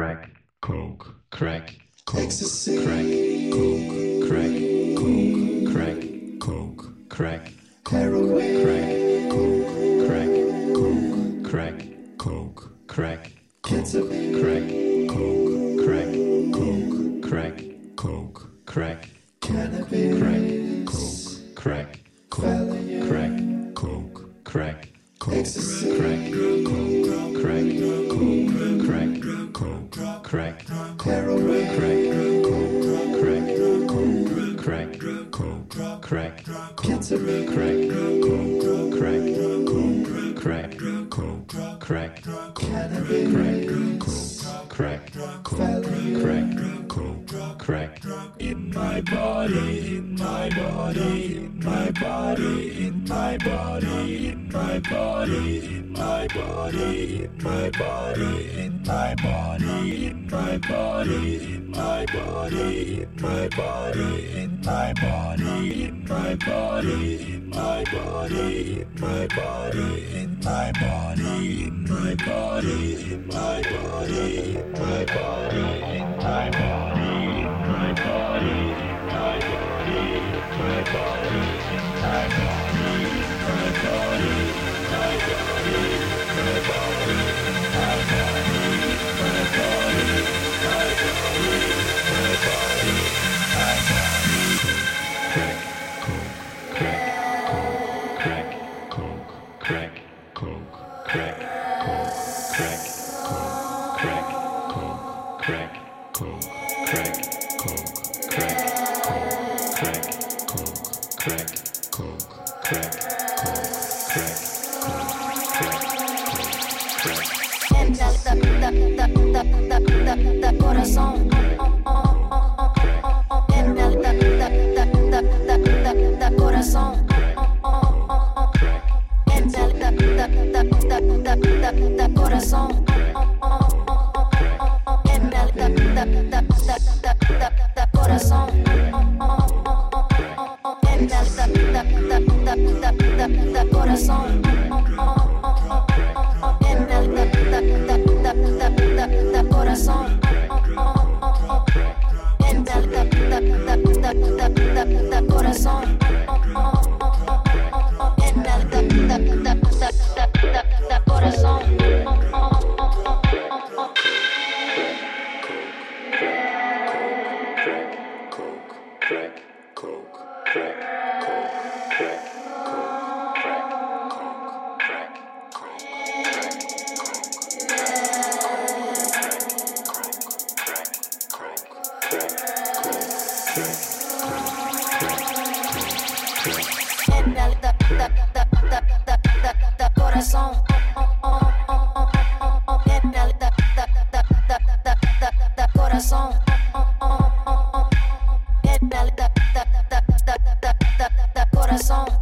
coke, crack, coke, crack, coke, crack, coke, Ecstasy. crack, coração.